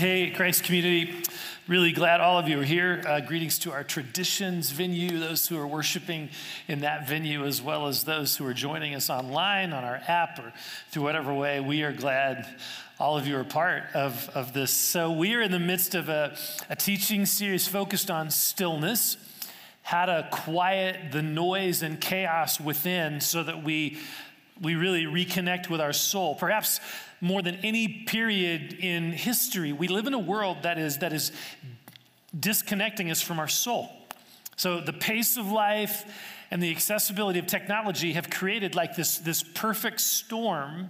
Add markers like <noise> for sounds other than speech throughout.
Hey, Christ community. Really glad all of you are here. Uh, greetings to our traditions venue, those who are worshiping in that venue, as well as those who are joining us online on our app or through whatever way. We are glad all of you are part of, of this. So, we are in the midst of a, a teaching series focused on stillness, how to quiet the noise and chaos within so that we, we really reconnect with our soul. Perhaps more than any period in history, we live in a world that is, that is disconnecting us from our soul. So the pace of life and the accessibility of technology have created like this, this perfect storm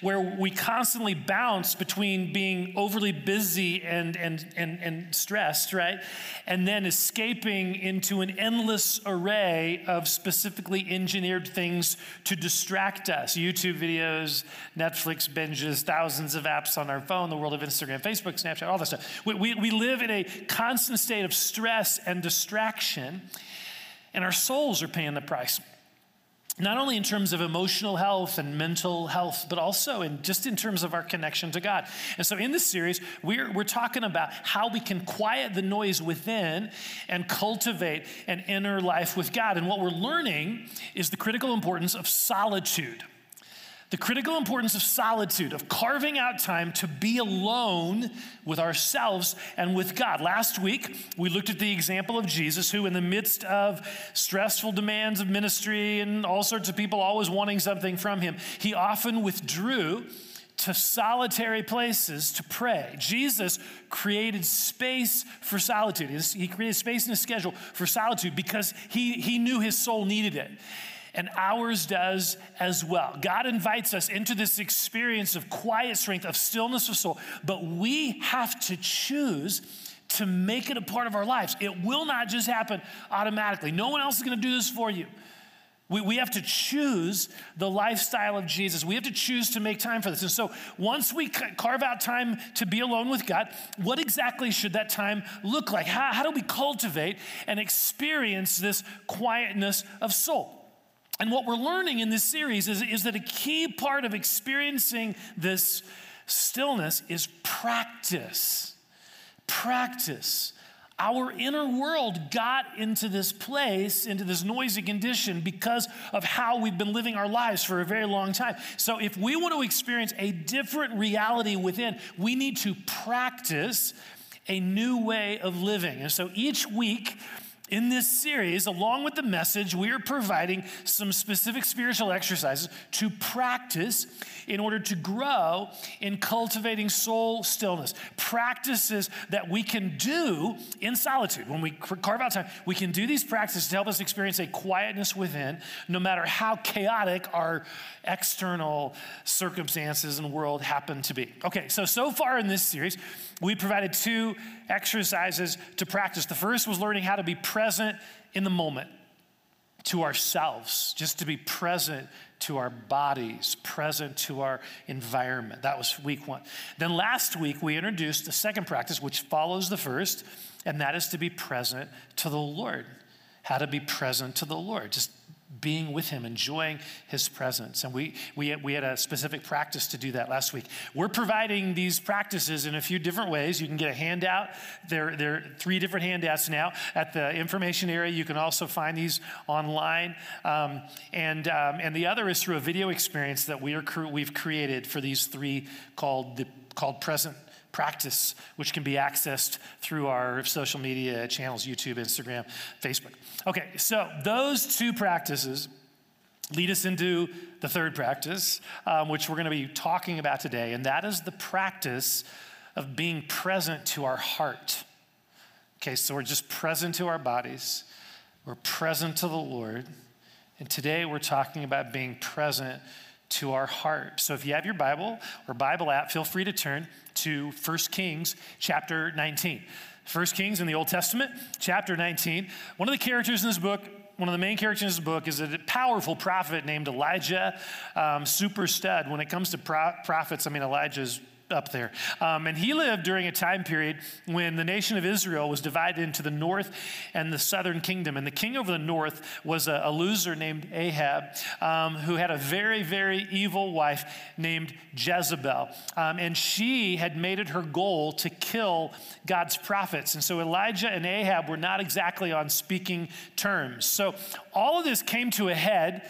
where we constantly bounce between being overly busy and, and, and, and stressed, right? And then escaping into an endless array of specifically engineered things to distract us YouTube videos, Netflix binges, thousands of apps on our phone, the world of Instagram, Facebook, Snapchat, all that stuff. We, we, we live in a constant state of stress and distraction. And our souls are paying the price. Not only in terms of emotional health and mental health, but also in just in terms of our connection to God. And so in this series, we're, we're talking about how we can quiet the noise within and cultivate an inner life with God. And what we're learning is the critical importance of solitude the critical importance of solitude, of carving out time to be alone with ourselves and with God. Last week, we looked at the example of Jesus, who, in the midst of stressful demands of ministry and all sorts of people always wanting something from him, he often withdrew to solitary places to pray. Jesus created space for solitude. He created space in his schedule for solitude because he, he knew his soul needed it and ours does as well. God invites us into this experience of quiet strength, of stillness of soul, but we have to choose to make it a part of our lives. It will not just happen automatically. No one else is going to do this for you. We, we have to choose the lifestyle of Jesus. We have to choose to make time for this. And so, once we carve out time to be alone with God, what exactly should that time look like? How, how do we cultivate and experience this quietness of soul? And what we're learning in this series is, is that a key part of experiencing this stillness is practice. Practice. Our inner world got into this place, into this noisy condition, because of how we've been living our lives for a very long time. So, if we want to experience a different reality within, we need to practice a new way of living. And so, each week, in this series, along with the message, we are providing some specific spiritual exercises to practice in order to grow in cultivating soul stillness. Practices that we can do in solitude. When we carve out time, we can do these practices to help us experience a quietness within, no matter how chaotic our external circumstances and world happen to be. Okay, so so far in this series, we provided two exercises to practice. The first was learning how to be present in the moment to ourselves, just to be present to our bodies, present to our environment. That was week one. Then last week, we introduced the second practice, which follows the first, and that is to be present to the Lord. How to be present to the Lord, just being with him, enjoying his presence. And we, we, we had a specific practice to do that last week. We're providing these practices in a few different ways. You can get a handout. There, there are three different handouts now at the information area. You can also find these online. Um, and, um, and the other is through a video experience that we are, we've created for these three called, the, called Present practice, which can be accessed through our social media channels YouTube, Instagram, Facebook. Okay, so those two practices lead us into the third practice, um, which we're going to be talking about today, and that is the practice of being present to our heart. Okay, so we're just present to our bodies, we're present to the Lord, and today we're talking about being present to our heart. So if you have your Bible or Bible app, feel free to turn to 1 Kings chapter 19. 1 Kings in the Old Testament, chapter 19. One of the characters in this book, one of the main characters in this book is a powerful prophet named Elijah, um, super stud. When it comes to pro- prophets, I mean, Elijah's up there. Um, and he lived during a time period when the nation of Israel was divided into the north and the southern kingdom. And the king of the north was a, a loser named Ahab, um, who had a very, very evil wife named Jezebel. Um, and she had made it her goal to kill God's prophets. And so Elijah and Ahab were not exactly on speaking terms. So all of this came to a head.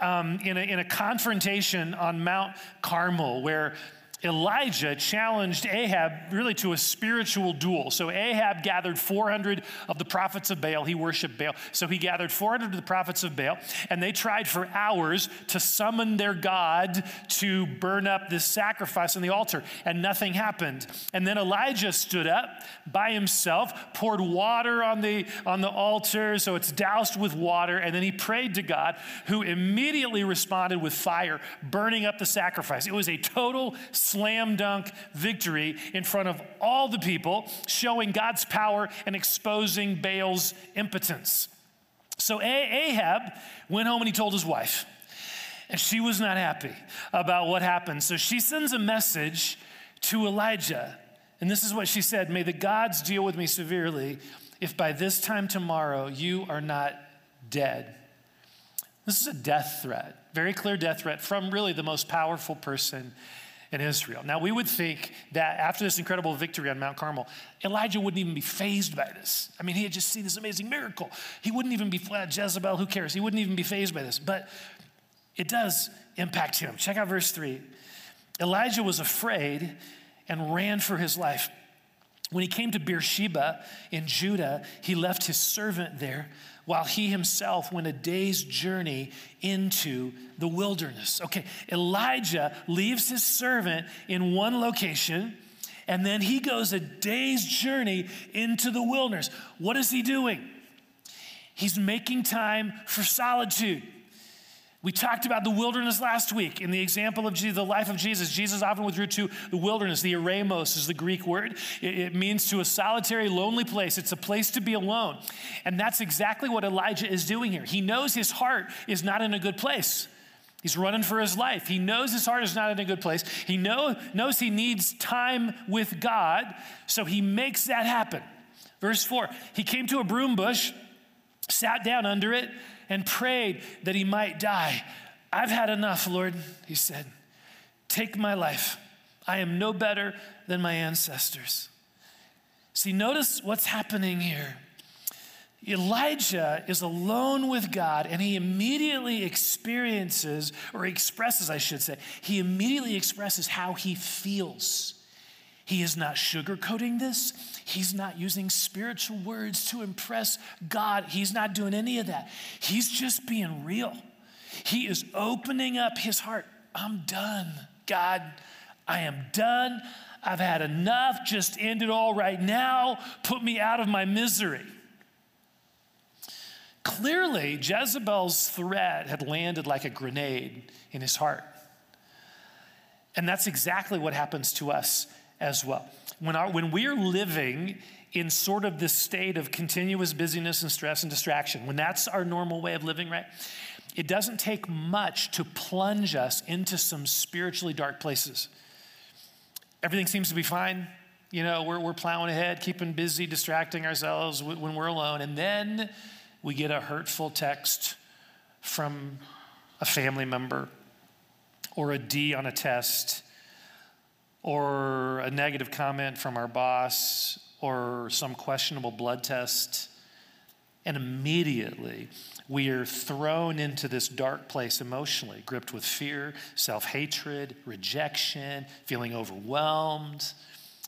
Um, in, a, in a confrontation on Mount Carmel, where Elijah challenged Ahab really to a spiritual duel. So Ahab gathered 400 of the prophets of Baal. He worshiped Baal. So he gathered 400 of the prophets of Baal, and they tried for hours to summon their God to burn up this sacrifice on the altar, and nothing happened. And then Elijah stood up by himself, poured water on the, on the altar, so it's doused with water, and then he prayed to God, who immediately responded with fire, burning up the sacrifice. It was a total slam dunk victory in front of all the people, showing God's power and exposing Baal's impotence. So Ahab went home and he told his wife. And she was not happy about what happened. So she sends a message to Elijah. And this is what she said May the gods deal with me severely if by this time tomorrow you are not dead. This is a death threat, very clear death threat from really the most powerful person in Israel. Now, we would think that after this incredible victory on Mount Carmel, Elijah wouldn't even be fazed by this. I mean, he had just seen this amazing miracle. He wouldn't even be flat Jezebel, who cares? He wouldn't even be fazed by this. But it does impact him. Check out verse 3. Elijah was afraid and ran for his life. When he came to Beersheba in Judah, he left his servant there while he himself went a day's journey into the wilderness. Okay, Elijah leaves his servant in one location and then he goes a day's journey into the wilderness. What is he doing? He's making time for solitude. We talked about the wilderness last week in the example of Jesus, the life of Jesus. Jesus often withdrew to the wilderness. The eremos is the Greek word. It, it, means to a solitary, lonely place. It's a place to be alone. And that's exactly what Elijah is doing here. He knows his heart is not in a good place. He's running for his life. He knows his heart is not in a good place. He know, knows he needs time with God, so he makes that happen. Verse 4 He came to a broom bush, sat down under it, and prayed that he might die. I've had enough, Lord, he said. Take my life. I am no better than my ancestors. See, notice what's happening here. Elijah is alone with God and he immediately experiences, or expresses, I should say, he immediately expresses how he feels. He is not sugarcoating this. He's not using spiritual words to impress God. He's not doing any of that. He's just being real. He is opening up his heart. I'm done, God. I am done. I've had enough. Just end it all right now. Put me out of my misery. Clearly, Jezebel's threat had landed like a grenade in his heart. And that's exactly what happens to us as well. When, our, when we're living in sort of this state of continuous busyness and stress and distraction, when that's our normal way of living, right? It doesn't take much to plunge us into some spiritually dark places. Everything seems to be fine. You know, we're, we're plowing ahead, keeping busy, distracting ourselves when we're alone. And then we get a hurtful text from a family member or a D on a test or a negative comment from our boss or some questionable blood test. And immediately we are thrown into this dark place emotionally, gripped with fear, self hatred, rejection, feeling overwhelmed.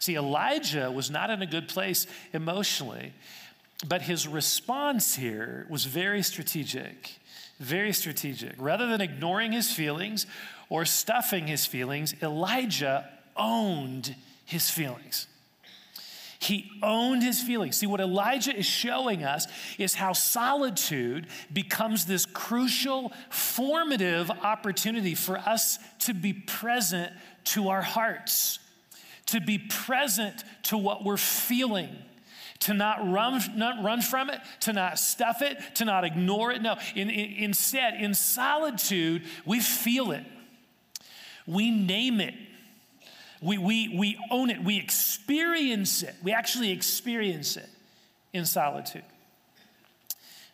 See, Elijah was not in a good place emotionally, but his response here was very strategic. Very strategic. Rather than ignoring his feelings or stuffing his feelings, Elijah owned his feelings. He owned his feelings. See, what Elijah is showing us is how solitude becomes this crucial, formative opportunity for us to be present to our hearts, to be present to what we're feeling to not run, not run from it, to not stuff it, to not ignore it. No, in, in, instead, in solitude, we feel it, we name it, We, we, we own it, we experience it, we actually experience it in solitude.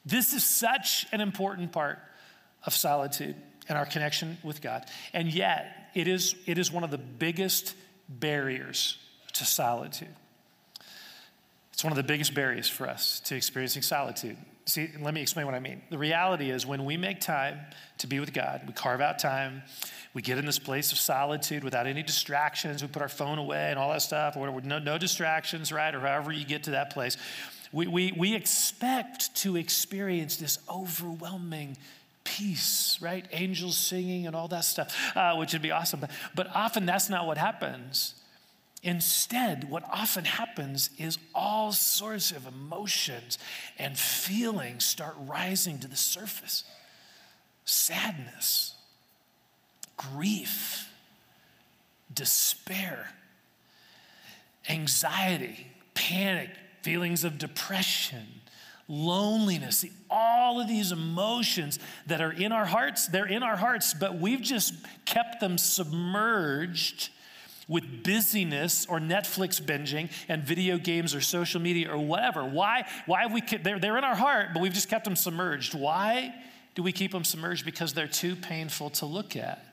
This is such an important part of solitude and our connection with God. And yet, it is, it is one of the biggest barriers to solitude. It's one of the biggest barriers for us to experiencing solitude. See, let me explain what I mean. The reality is, when we make time to be with God, we carve out time, we get in this place of solitude without any distractions, we put our phone away and all that stuff, or whatever, no, no distractions, right? Or however you get to that place. We, we, we expect to experience this overwhelming peace, right? Angels singing and all that stuff, uh, which would be awesome. But, but often that's not what happens. Instead, what often happens is all sorts of emotions and feelings start rising to the surface. Sadness, grief, despair, anxiety, panic, feelings of depression, loneliness, all of these emotions that are in our hearts, they're in our hearts, but we've just kept them submerged with busyness or Netflix binging and video games or social media or whatever. Why? Why have we they're, they're in our heart, but we've just kept them submerged. Why do we keep them submerged? Because they're too painful to look at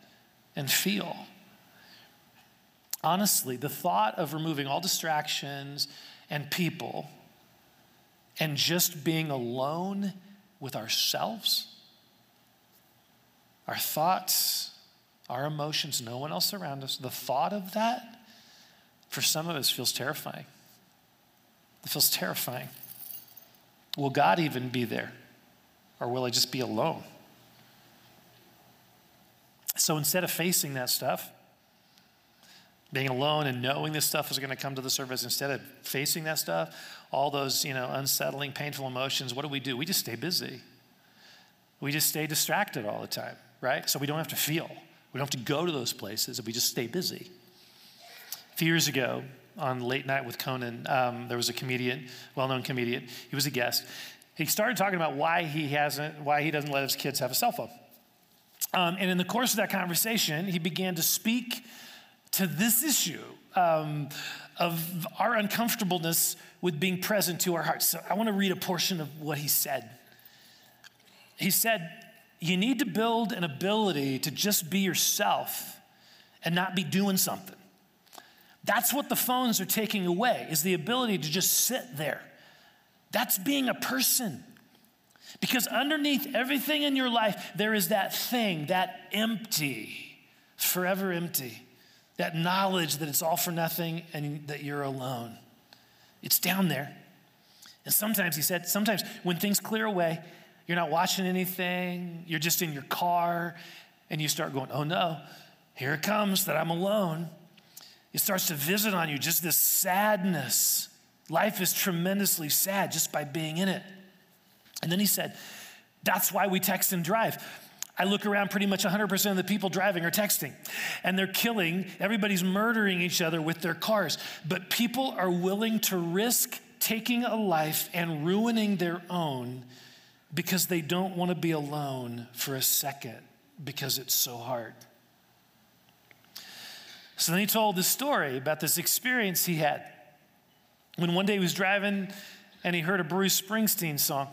and feel. Honestly, the thought of removing all distractions and people and just being alone with ourselves, our thoughts, our emotions, no one else around us, the thought of that, for some of us, feels terrifying. It feels terrifying. Will God even be there? Or will I just be alone? So instead of facing that stuff, being alone and knowing this stuff is going to come to the surface, instead of facing that stuff, all those, you know, unsettling, painful emotions, what do we do? We just stay busy. We just stay distracted all the time, right? So we don't have to feel. We don't have to go to those places if we just stay busy. A few years ago, on Late Night with Conan, um, there was a comedian, well-known comedian. He was a guest. He started talking about why he hasn't, why he doesn't let his kids have a cell phone. Um, and in the course of that conversation, he began to speak to this issue um, of our uncomfortableness with being present to our hearts. So I want to read a portion of what he said. He said, you need to build an ability to just be yourself and not be doing something. That's what the phones are taking away is the ability to just sit there. That's being a person. Because underneath everything in your life, there is that thing, that empty, forever empty, that knowledge that it's all for nothing and that you're alone. It's down there. And sometimes, he said, sometimes when things clear away, you're not watching anything, you're just in your car, and you start going, oh no, here it comes that I'm alone. It starts to visit on you just this sadness. Life is tremendously sad just by being in it. And then he said, That's why we text and drive. I look around, pretty much 100% of the people driving are texting, and they're killing, everybody's murdering each other with their cars. But people are willing to risk taking a life and ruining their own because they don't want to be alone for a second because it's so hard. So then he told this story about this experience he had when one day he was driving and he heard a Bruce Springsteen song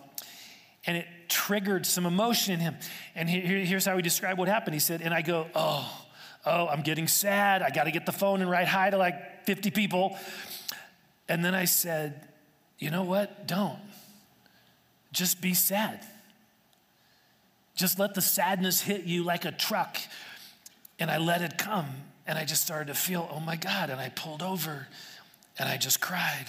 and it triggered some emotion in him. And here's how he described what happened. He said, And I go, Oh, oh, I'm getting sad. I got to get the phone and write hi to like 50 people. And then I said, You know what? Don't just be sad. Just let the sadness hit you like a truck. And I let it come. And I just started to feel, oh my God. And I pulled over and I just cried.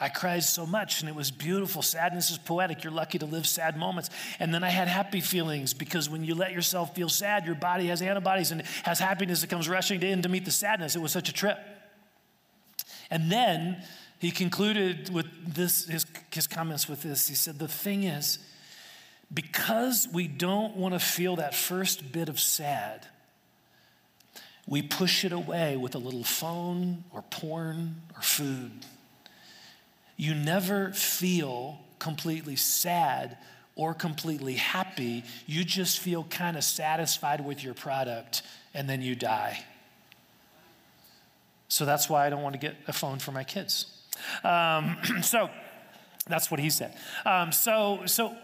I cried so much and it was beautiful. Sadness is poetic. You're lucky to live sad moments. And then I had happy feelings because when you let yourself feel sad, your body has antibodies and has happiness that comes rushing in to meet the sadness. It was such a trip. And then he concluded with this, his, his comments with this. He said, The thing is, because we don't want to feel that first bit of sad, we push it away with a little phone or porn or food. You never feel completely sad or completely happy. You just feel kind of satisfied with your product and then you die. So that's why I don't want to get a phone for my kids. Um, <clears throat> so that's what he said. Um, so, so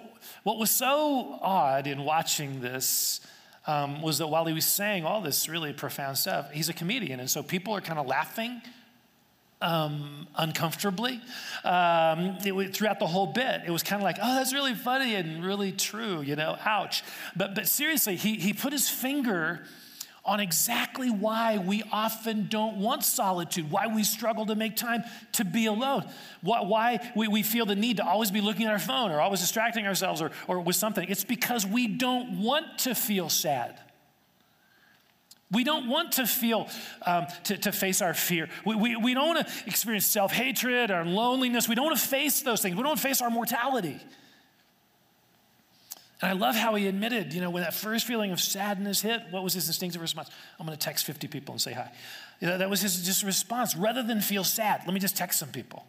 what was so odd in watching this um, was that while he was saying all this really profound stuff, he's a comedian. And so people are kind of laughing um, uncomfortably um, it, throughout the whole bit. It was kind of like, oh, that's really funny and really true, you know, ouch. But, but seriously, he, he put his finger on exactly why we often don't want solitude, why we struggle to make time to be alone, why, we feel the need to always be looking at our phone or always distracting ourselves or, or with something. It's because we don't want to feel sad. We don't want to feel, um, to, to, face our fear. We, we, we don't want to experience self hatred or loneliness. We don't want to face those things. We don't want to face our mortality. And I love how he admitted, you know, when that first feeling of sadness hit, what was his instinctive response? I'm going to text 50 people and say hi. You know, that was his just response. Rather than feel sad, let me just text some people.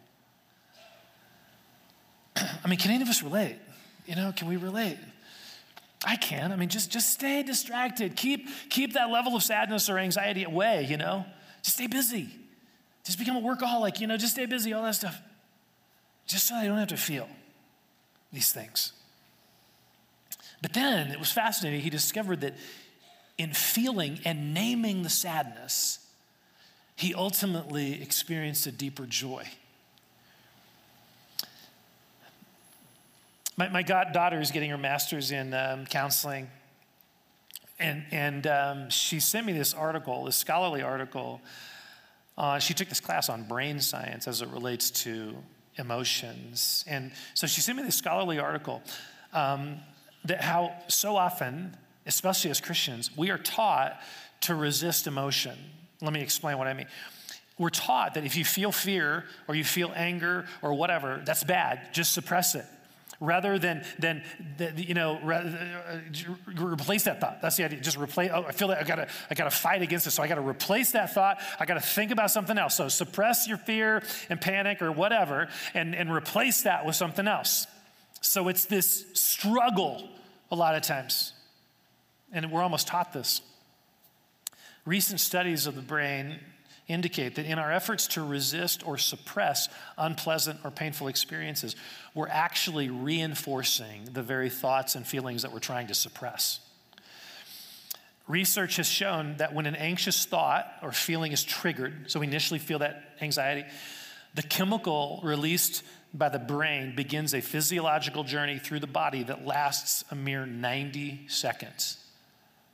<clears throat> I mean, can any of us relate? You know, can we relate? I can. I mean, just, just stay distracted. Keep, keep that level of sadness or anxiety away, you know? Just stay busy. Just become a workaholic, you know, just stay busy, all that stuff. Just so I don't have to feel these things. But then it was fascinating. He discovered that in feeling and naming the sadness, he ultimately experienced a deeper joy. My, my goddaughter is getting her master's in um, counseling. And, and um, she sent me this article, this scholarly article. Uh, she took this class on brain science as it relates to emotions. And so she sent me this scholarly article um, that how so often, especially as Christians, we are taught to resist emotion. Let me explain what I mean. We're taught that if you feel fear or you feel anger or whatever, that's bad. Just suppress it rather than, than, you know, uh, replace that thought. That's the idea. Just replace, oh, I feel that I gotta, I gotta fight against it. So I gotta replace that thought. I gotta think about something else. So suppress your fear and panic or whatever and, and replace that with something else. So it's this struggle a lot of times. And we're almost taught this. Recent studies of the brain indicate that in our efforts to resist or suppress unpleasant or painful experiences, we're actually reinforcing the very thoughts and feelings that we're trying to suppress. Research has shown that when an anxious thought or feeling is triggered, so we initially feel that anxiety, the chemical released by the brain begins a physiological journey through the body that lasts a mere 90 seconds.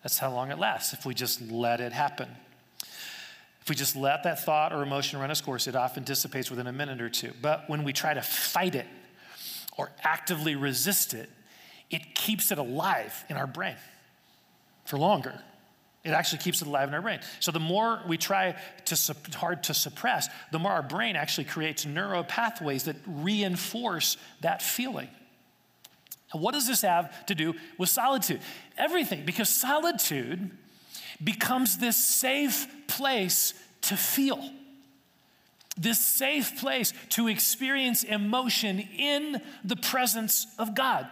That's how long it lasts if we just let it happen. If we just let that thought or emotion run its course, it often dissipates within a minute or two. But when we try to fight it or actively resist it, it keeps it alive in our brain for longer. It actually keeps it alive in our brain. So the more we try to hard to suppress, the more our brain actually creates neural pathways that reinforce that feeling. And what does this have to do with solitude? Everything, because solitude becomes this safe place to feel, this safe place to experience emotion in the presence of God.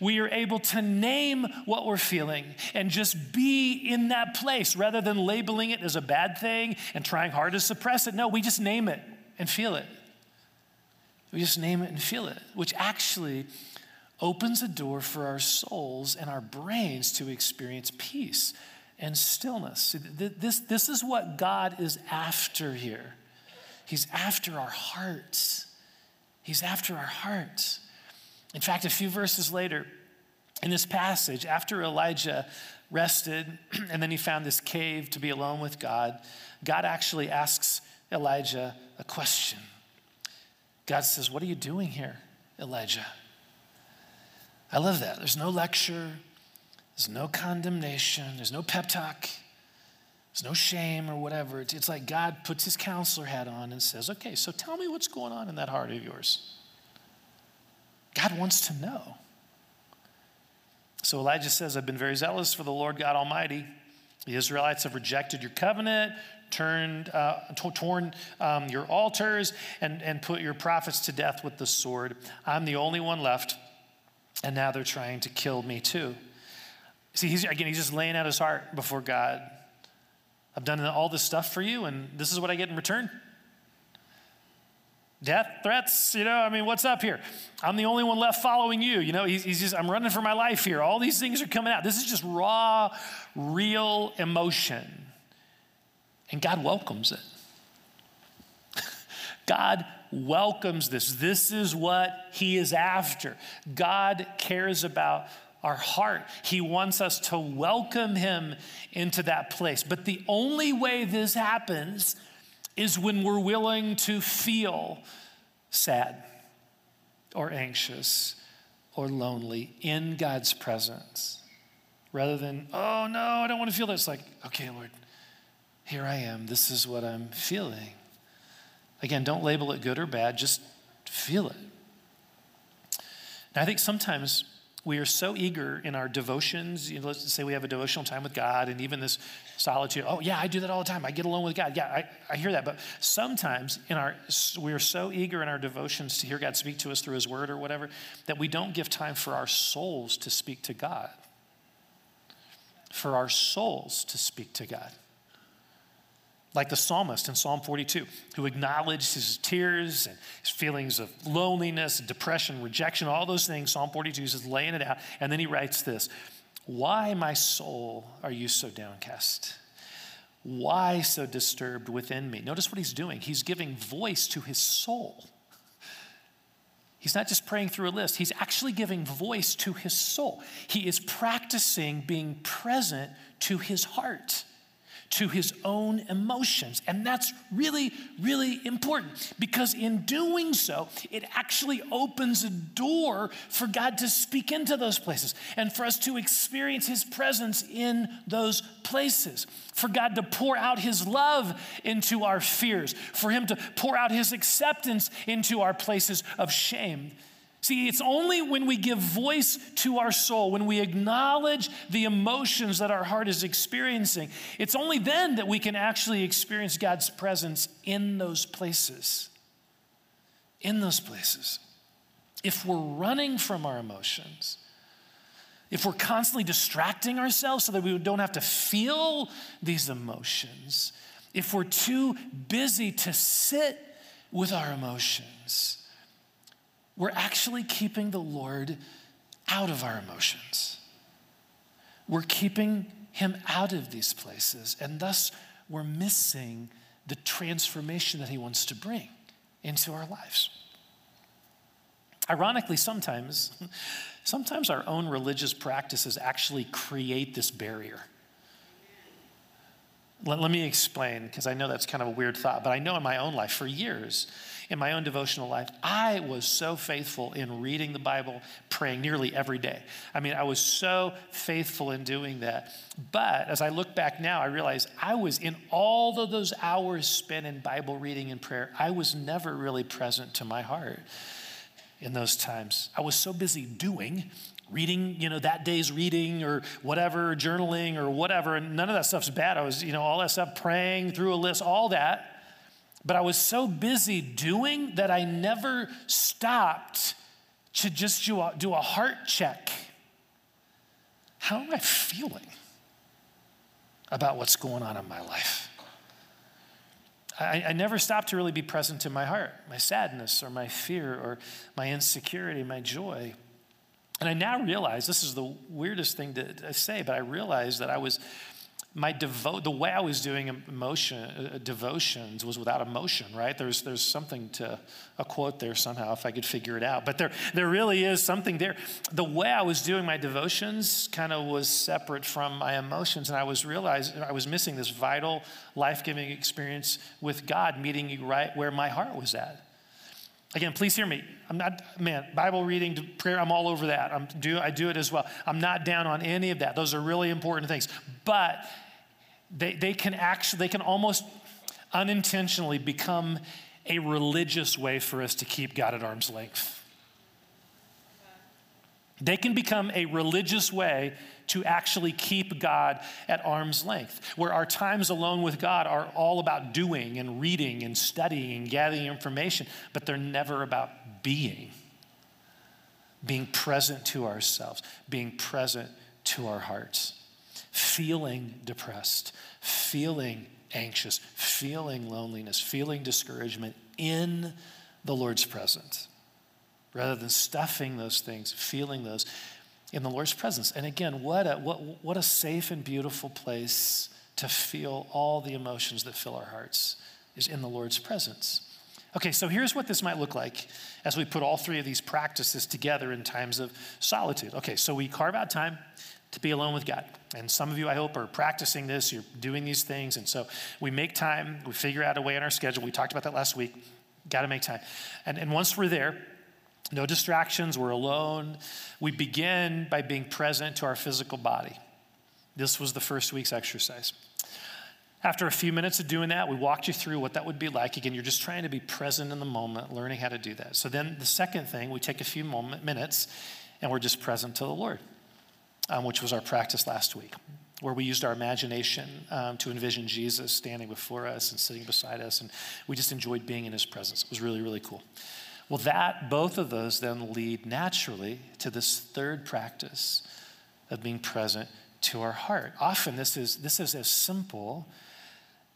We are able to name what we're feeling and just be in that place rather than labeling it as a bad thing and trying hard to suppress it. No, we just name it and feel it. We just name it and feel it, which actually opens a door for our souls and our brains to experience peace and stillness. This, this is what God is after here. He's after our hearts. He's after our hearts. In fact, a few verses later in this passage, after Elijah rested <clears throat> and then he found this cave to be alone with God, God actually asks Elijah a question. God says, What are you doing here, Elijah? I love that. There's no lecture, there's no condemnation, there's no pep talk, there's no shame or whatever. It's, like God puts his counselor hat on and says, Okay, so tell me what's going on in that heart of yours. God wants to know. So Elijah says, I've been very zealous for the Lord God Almighty. The Israelites have rejected your covenant, turned, uh, torn um, your altars, and, and put your prophets to death with the sword. I'm the only one left, and now they're trying to kill me too. See, he's, again, he's just laying out his heart before God I've done all this stuff for you, and this is what I get in return. Death threats, you know, I mean, what's up here? I'm the only one left following you. You know, he's, he's just, I'm running for my life here. All these things are coming out. This is just raw, real emotion. And God welcomes it. <laughs> God welcomes this. This is what He is after. God cares about our heart. He wants us to welcome Him into that place. But the only way this happens is when we're willing to feel sad or anxious or lonely in God's presence rather than, oh no, I don't want to feel this. Like, okay, Lord, here I am. This is what I'm feeling. Again, don't label it good or bad, just feel it. And I think sometimes we are so eager in our devotions. You know, let's say we have a devotional time with God and even this solitude. Oh, yeah, I do that all the time. I get alone with God. Yeah, I, I hear that. But sometimes in our, we are so eager in our devotions to hear God speak to us through his word or whatever that we don't give time for our souls to speak to God. For our souls to speak to God like the psalmist in Psalm 42, who acknowledged his tears and his feelings of loneliness, depression, rejection, all those things. Psalm 42 is laying it out. And then he writes this Why, my soul, are you so downcast? Why so disturbed within me? Notice what he's doing. He's giving voice to his soul. He's not just praying through a list, he's actually giving voice to his soul. He is practicing being present to his heart to his own emotions. And that's really, really important because in doing so, it actually opens a door for God to speak into those places and for us to experience his presence in those places, for God to pour out his love into our fears, for him to pour out his acceptance into our places of shame. See, it's only when we give voice to our soul, when we acknowledge the emotions that our heart is experiencing, it's only then that we can actually experience God's presence in those places. In those places. If we're running from our emotions, if we're constantly distracting ourselves so that we don't have to feel these emotions, if we're too busy to sit with our emotions, we're actually keeping the Lord out of our emotions. We're keeping him out of these places, and thus we're missing the transformation that he wants to bring into our lives. Ironically, sometimes, <laughs> sometimes our own religious practices actually create this barrier. Let, let me explain, because I know that's kind of a weird thought, but I know in my own life for years, in my own devotional life, I was so faithful in reading the Bible, praying nearly every day. I mean, I was so faithful in doing that. But as I look back now, I realize I was in all of those hours spent in Bible reading and prayer, I was never really present to my heart in those times. I was so busy doing reading, you know, that day's reading or whatever, journaling or whatever, and none of that stuff's bad. I was, you know, all that stuff, praying through a list, all that. But I was so busy doing that I never stopped to just do a, do a heart check. How am I feeling about what's going on in my life? I, I, never stopped to really be present in my heart, my sadness or my fear or my insecurity, my joy. And I now realize this is the weirdest thing to, to say, but I realize that I was my devo- the way I was doing emotion uh, devotions was without emotion, right? There's there's something to a quote there somehow if I could figure it out. But there there really is something there. The way I was doing my devotions kind of was separate from my emotions, and I was realizing I was missing this vital life-giving experience with God, meeting you right where my heart was at. Again, please hear me. I'm not, man, Bible reading, prayer, I'm all over that. I'm do, I do it as well. I'm not down on any of that. Those are really important things. But they, they can actually, they can almost unintentionally become a religious way for us to keep God at arm's length. They can become a religious way to actually keep God at arm's length, where our times alone with God are all about doing and reading and studying and gathering information, but they're never about being. Being present to ourselves, being present to our hearts, feeling depressed, feeling anxious, feeling loneliness, feeling discouragement in the Lord's presence rather than stuffing those things, feeling those in the Lord's presence. And again, what a, what, what a safe and beautiful place to feel all the emotions that fill our hearts is in the Lord's presence. Okay, so here's what this might look like as we put all three of these practices together in times of solitude. Okay, so we carve out time to be alone with God. And some of you, I hope, are practicing this, you're doing these things. And so we make time, we figure out a way in our schedule. We talked about that last week. Got to make time. And, and once we're there, no distractions, we're alone. We begin by being present to our physical body. This was the first week's exercise. After a few minutes of doing that, we walked you through what that would be like. Again, you're just trying to be present in the moment, learning how to do that. So then the second thing, we take a few moment, minutes and we're just present to the Lord, um, which was our practice last week, where we used our imagination um, to envision Jesus standing before us and sitting beside us. And we just enjoyed being in his presence. It was really, really cool. Well, that, both of those then lead naturally to this third practice of being present to our heart. Often this is, this is as simple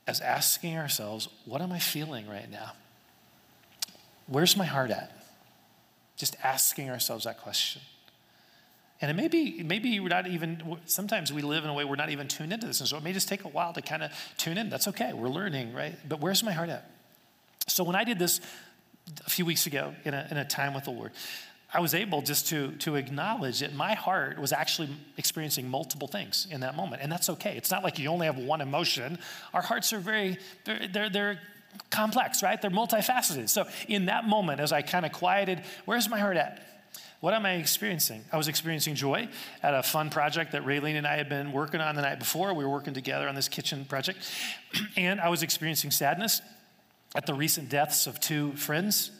as asking ourselves, what am I feeling right now? Where's my heart at? Just asking ourselves that question. And it may be, maybe we're not even, sometimes we live in a way we're not even tuned into this. And so it may just take a while to kind of tune in. That's okay. We're learning, right? But where's my heart at? So when I did this a few weeks ago in a, in a time with the Lord, I was able just to, to acknowledge that my heart was actually experiencing multiple things in that moment. And that's okay. It's not like you only have one emotion. Our hearts are very, they're, they're, they're complex, right? They're multifaceted. So in that moment, as I kind of quieted, where's my heart at? What am I experiencing? I was experiencing joy at a fun project that Raylene and I had been working on the night before. We were working together on this kitchen project. <clears throat> and I was experiencing sadness at the recent deaths of two friends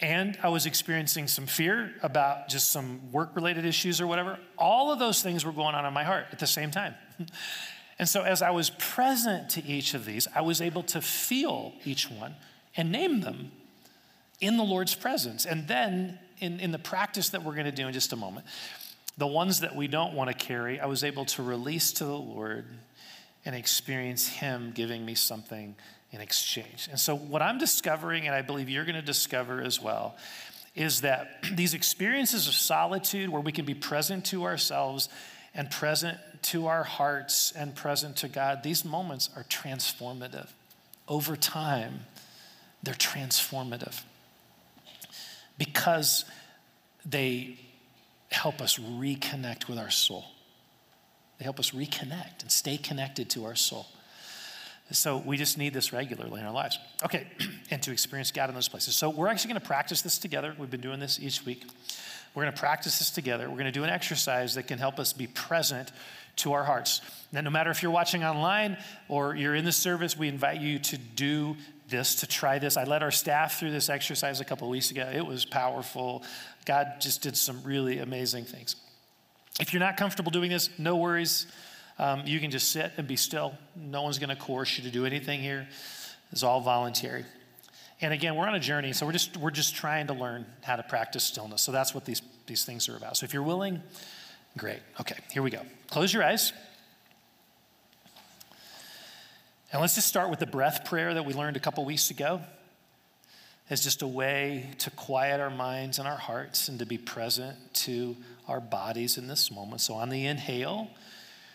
and I was experiencing some fear about just some work related issues or whatever. All of those things were going on in my heart at the same time. <laughs> And so, as I was present to each of these, I was able to feel each one and name them in the Lord's presence. And then, in, in the practice that we're going to do in just a moment, the ones that we don't want to carry, I was able to release to the Lord and experience Him giving me something in exchange. And so, what I'm discovering, and I believe you're going to discover as well, is that <clears throat> these experiences of solitude where we can be present to ourselves and present to our hearts and present to God, these moments are transformative. Over time, they're transformative because they help us reconnect with our soul. They help us reconnect and stay connected to our soul. So we just need this regularly in our lives. Okay, <clears throat> and to experience God in those places. So we're actually going to practice this together. We've been doing this each week. We're going to practice this together. We're going to do an exercise that can help us be present to our hearts. Now, no matter if you're watching online or you're in the service, we invite you to do this, to try this. I led our staff through this exercise a couple weeks ago. It was powerful. God just did some really amazing things. If you're not comfortable doing this, no worries. Um, you can just sit and be still. No one's going to coerce you to do anything here. It's all voluntary. And again, we're on a journey, so we're just we're just trying to learn how to practice stillness. So that's what these these things are about. So if you're willing, great. Okay, here we go. Close your eyes. And let's just start with the breath prayer that we learned a couple weeks ago as just a way to quiet our minds and our hearts and to be present to our bodies in this moment. So on the inhale,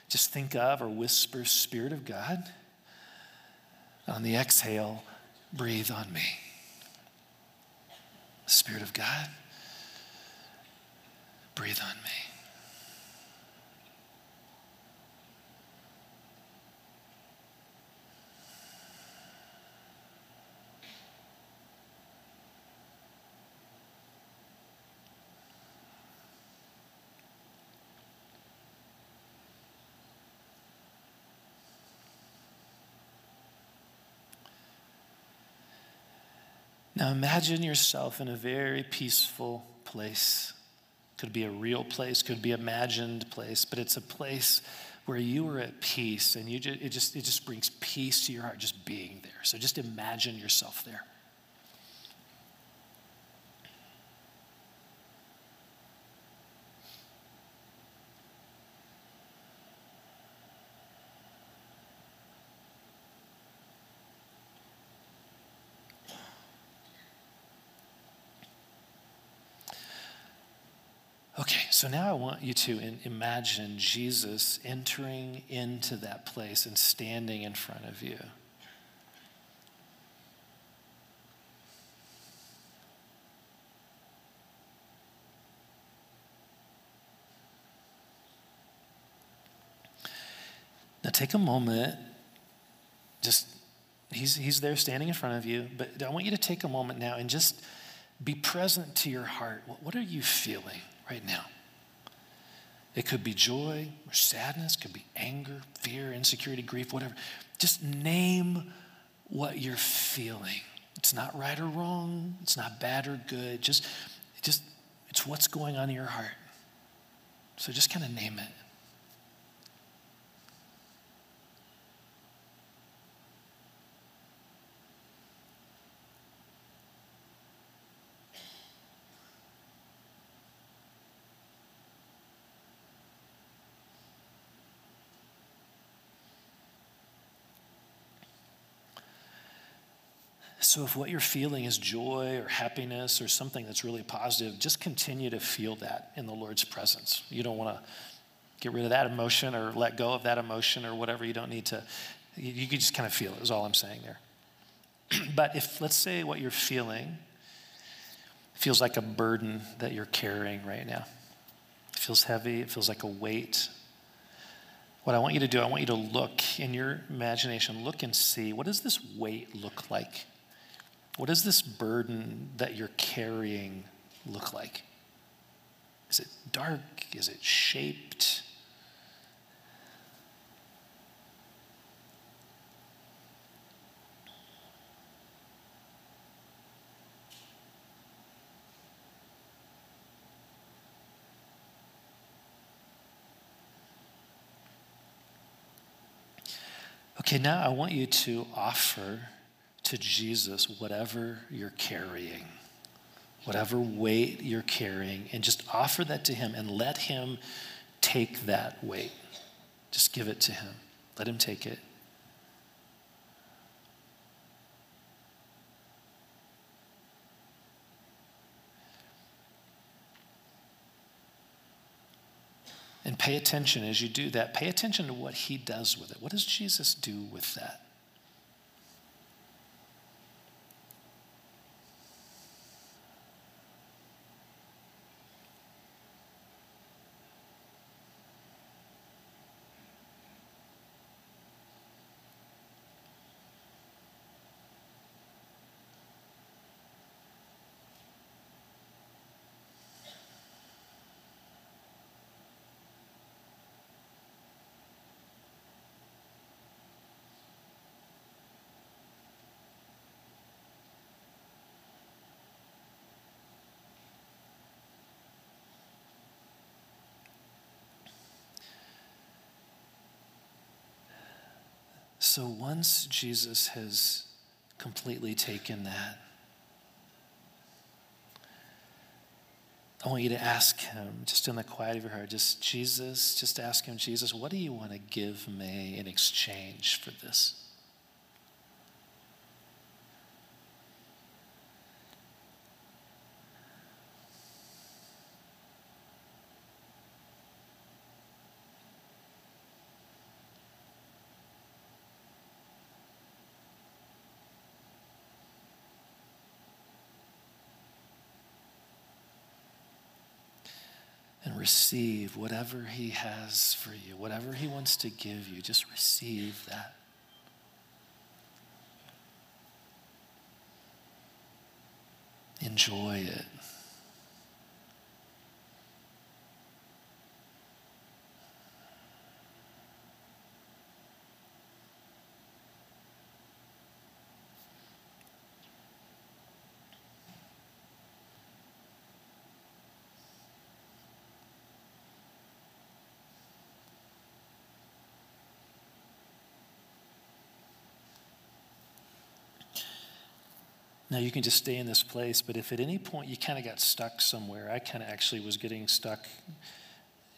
just think of or whisper, Spirit of God. On the exhale, breathe on me. Spirit of God, breathe on me. Now imagine yourself in a very peaceful place. Could be a real place, could be imagined place, but it's a place where you are at peace and you just, it just it just brings peace to your heart just being there. So just imagine yourself there. So now I want you to imagine Jesus entering into that place and standing in front of you. Now take a moment, just, he's, he's there standing in front of you, but I want you to take a moment now and just be present to your heart. What are you feeling right now? It could be joy or sadness, could be anger, fear, insecurity, grief, whatever. Just name what you're feeling. It's not right or wrong, it's not bad or good. Just, just it's what's going on in your heart. So just kind of name it. So, if what you're feeling is joy or happiness or something that's really positive, just continue to feel that in the Lord's presence. You don't want to get rid of that emotion or let go of that emotion or whatever. You don't need to, you, can just kind of feel it, is all I'm saying there. <clears throat> but if, let's say, what you're feeling feels like a burden that you're carrying right now, it feels heavy, it feels like a weight. What I want you to do, I want you to look in your imagination, look and see what does this weight look like? What does this burden that you're carrying look like? Is it dark? Is it shaped? Okay, now I want you to offer to Jesus whatever you're carrying, whatever weight you're carrying, and just offer that to Him and let Him take that weight. Just give it to Him. Let Him take it. And pay attention as you do that. Pay attention to what he does with it. What does Jesus do with that? So once Jesus has completely taken that, I want you to ask him, just in the quiet of your heart, just Jesus, just ask him, Jesus, what do you want to give me in exchange for this? Receive whatever He has for you, whatever He wants to give you. Just receive that. Enjoy it. Now, you can just stay in this place, but if at any point you kind of got stuck somewhere, I kind of actually was getting stuck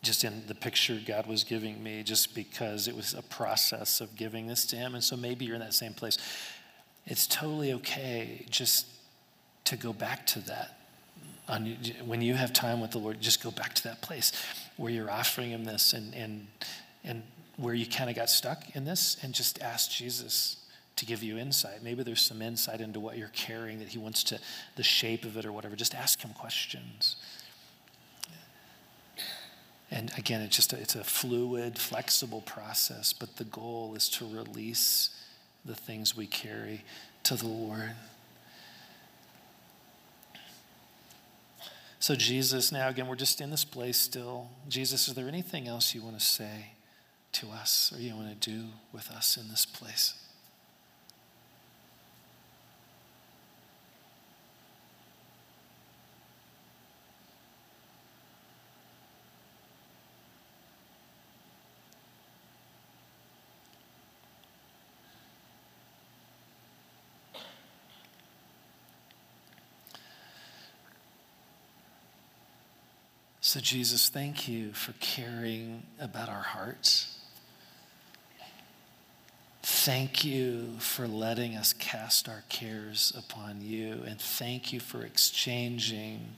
just in the picture God was giving me, just because it was a process of giving this to Him. And so maybe you're in that same place. It's totally okay just to go back to that. when you have time with the Lord, just go back to that place where you're offering Him this and, and, and where you kind of got stuck in this and just ask Jesus to give you insight. Maybe there's some insight into what you're carrying that He wants to, the shape of it or whatever. Just ask Him questions. And again, it's just a, it's a fluid, flexible process, but the goal is to release the things we carry to the Lord. So, Jesus, now again, we're just in this place still. Jesus, is there anything else you want to say to us or you want to do with us in this place? So, Jesus, thank you for caring about our hearts. Thank you for letting us cast our cares upon you. And thank you for exchanging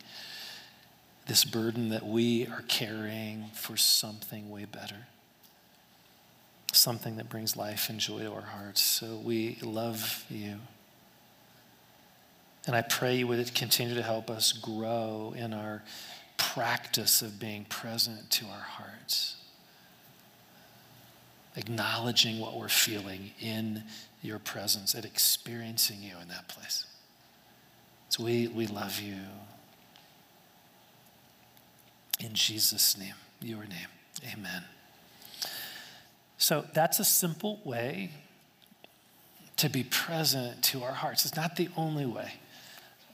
this burden that we are carrying for something way better, something that brings life and joy to our hearts. So we love you. And I pray you would continue to help us grow in our practice of being present to our hearts, acknowledging what we're feeling in your presence and experiencing you in that place. So we, we love you. In Jesus' name, your name, amen. So that's a simple way to be present to our hearts. It's not the only way.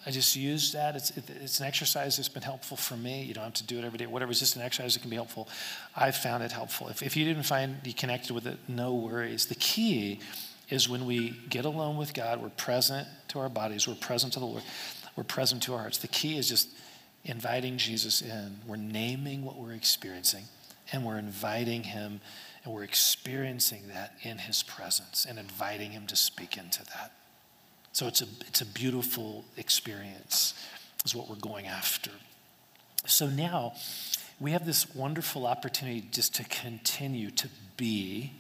I just use that. It's, it, it's an exercise that's been helpful for me. You don't have to do it every day. Whatever, it's just an exercise that can be helpful. I've found it helpful. If, if you didn't find you connected with it, no worries. The key is when we get alone with God, we're present to our bodies, we're present to the Lord, we're present to our hearts. The key is just inviting Jesus in. We're naming what we're experiencing, and we're inviting Him, and we're experiencing that in His presence and inviting Him to speak into that. So it's a, it's a beautiful experience, is what we're going after. So now we have this wonderful opportunity just to continue to be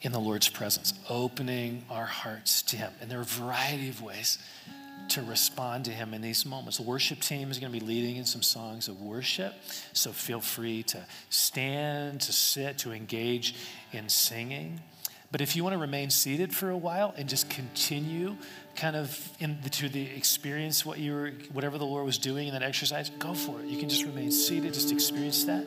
in the Lord's presence, opening our hearts to Him. And there are a variety of ways to respond to Him in these moments. The worship team is going to be leading in some songs of worship, so feel free to stand, to sit, to engage in singing. But if you want to remain seated for a while and just continue kind of into the experience what you were, whatever the Lord was doing in that exercise, go for it. You can just remain seated, just experience that.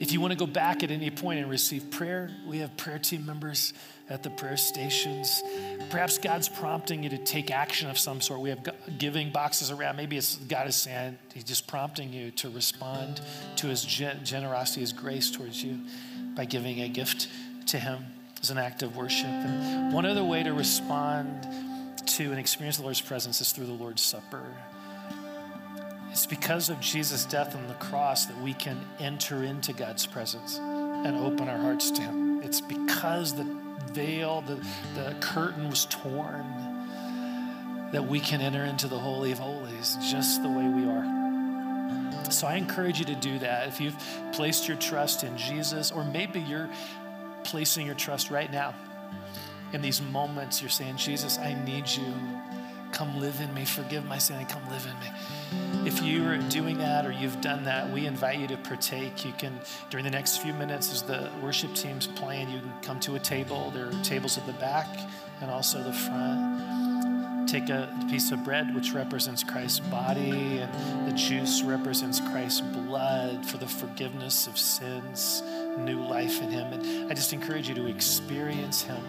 If you want to go back at any point and receive prayer, we have prayer team members at the prayer stations. Perhaps God's prompting you to take action of some sort. We have giving boxes around. Maybe it's God is saying, He's just prompting you to respond to His generosity, His grace towards you by giving a gift to Him as an act of worship. And one other way to respond to and experience the Lord's presence is through the Lord's Supper. It's because of Jesus' death on the cross that we can enter into God's presence and open our hearts to Him. It's because the veil, the, the curtain was torn, that we can enter into the Holy of Holies just the way we are. So I encourage you to do that. If you've placed your trust in Jesus, or maybe you're placing your trust right now. In these moments, you're saying, Jesus, I need you. Come live in me. Forgive my sin and come live in me. If you are doing that or you've done that, we invite you to partake. You can, during the next few minutes, as the worship team's playing, you can come to a table. There are tables at the back and also the front. Take a piece of bread, which represents Christ's body, and the juice represents Christ's blood for the forgiveness of sins new life in Him. And I just encourage you to experience Him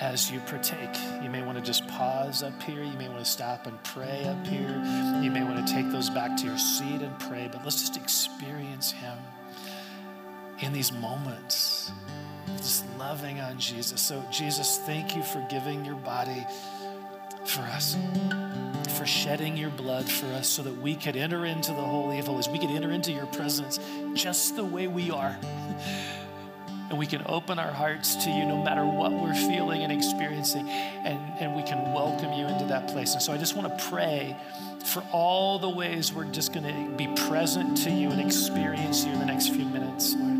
as you partake. You may want to just pause up here. You may want to stop and pray up here. You may want to take those back to your seat and pray, but let's just experience Him in these moments. Just loving on Jesus. So, Jesus, thank you for giving your body for us for shedding your blood for us so that we could enter into the Holy of Holies. We could enter into your presence just the way we are. <laughs> and we can open our hearts to you no matter what we're feeling and experiencing, and, and we can welcome you into that place. And so I just want to pray for all the ways we're just going to be present to you and experience you in the next few minutes, Lord.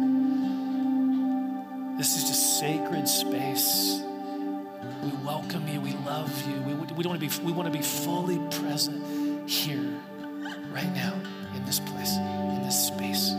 This is just sacred space. We welcome you. We love you. We, we don't want to be, we want to be fully present here, right now, in this place, in this space.